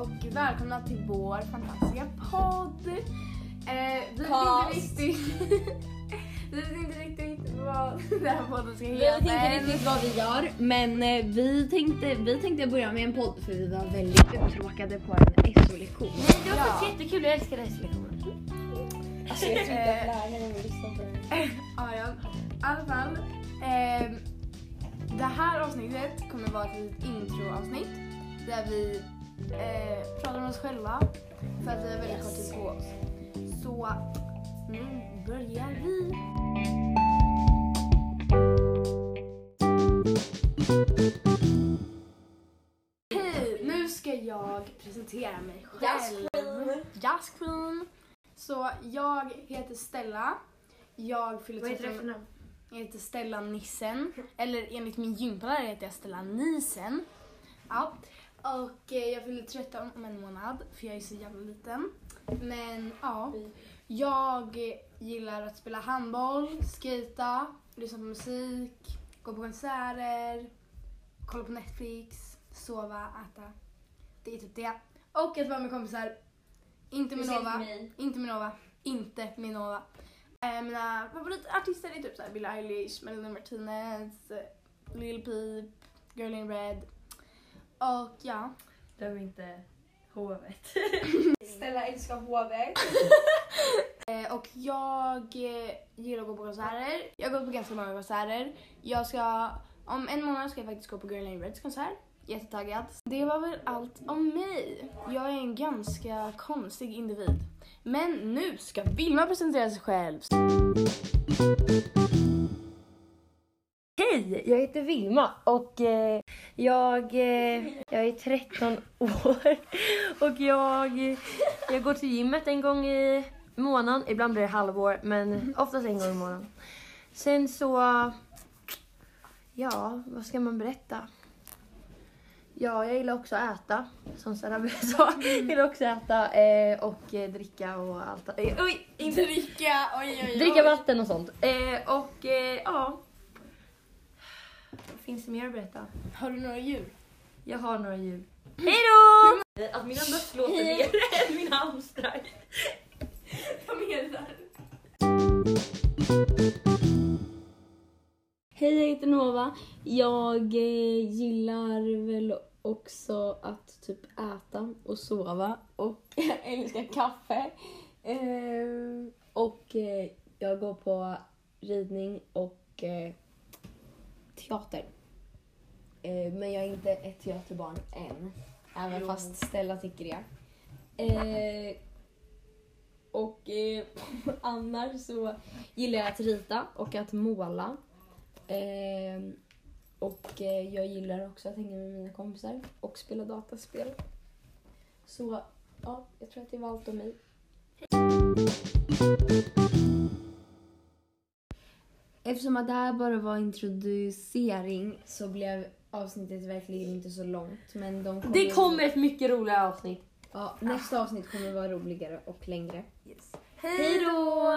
och välkomna till vår fantastiska podd. Eh, vi vet inte riktigt... vi vet inte riktigt vad den här podden ska Vi heta. vet inte riktigt vad vi gör, men eh, vi tänkte, vi tänkte börja med en podd för vi var väldigt uttråkade på en SO-lektion. Nej, det var Ja. faktiskt jättekul. Jag älskar hästlektioner. Alltså jag tror inte att läraren vill lyssna på det. Ja, ja. I alla fall. ehm, det här avsnittet kommer vara ett litet introavsnitt där vi eh, pratar om oss själva för att vi har väldigt kort tid på oss. Så nu börjar vi. Hej! Nu ska jag presentera mig själv. Jazz Queen. Så jag heter Stella. Jag fyller Vad heter du 13 för namn? jag heter Stella Nissen. Eller enligt min gympalärare heter jag Stella Nisen. Ja. Och eh, jag fyller 13 om en månad för jag är så jävla liten. Men ja. Jag gillar att spela handboll, skata, lyssna på musik, gå på konserter, kolla på Netflix, sova, äta. Det är typ det. Och att vara med kompisar. Inte med Nova. Inte Minova. Inte Minova. Eh, mina favoritartister är typ såhär Billie Eilish, Melanie Martinez, eh, Lil Peep, Girl in Red. Och ja. Glöm inte hovet. Stella älskar hovet. Eh, och jag eh, gillar att gå på konserter. Jag har gått på ganska många konserter. Jag ska, om en månad ska jag faktiskt gå på Girl in Reds konsert. Jättetaggad. Det var väl allt om mig. Jag är en ganska konstig individ. Men nu ska Vilma presentera sig själv. Hej, jag heter Vilma och eh, jag, eh, jag är 13 år och jag, jag går till gymmet en gång i månaden. Ibland blir det halvår men oftast en gång i månaden. Sen så, ja, vad ska man berätta? Ja, jag gillar också att äta, som Sarah sa. Jag gillar också att äta eh, och eh, dricka och allt. Eh, oj, inte Dricka, oj oj oj. Dricka vatten och sånt. Eh, och ja. Finns det mer att berätta? Har du några djur? Jag har några djur. Hej då! Att mina möss låter mer än mina hamstrar. Vad menar? Hej, jag heter Nova. Jag eh, gillar väl också att typ äta och sova och jag älskar kaffe. Eh, och eh, jag går på ridning och eh, teater. Eh, men jag är inte ett teaterbarn än. Även Jo. fast Stella tycker det. Eh, och eh, annars så gillar jag att rita och att måla. Ehm, och eh, jag gillar också att hänga med mina kompisar och spela dataspel. Så ja, jag tror att det var allt om mig. Eftersom att det här bara var introducering så blev avsnittet verkligen inte så långt. Men de kommer Det kommer ett mycket roligare avsnitt. Ja, nästa avsnitt kommer vara roligare och längre. Hej då!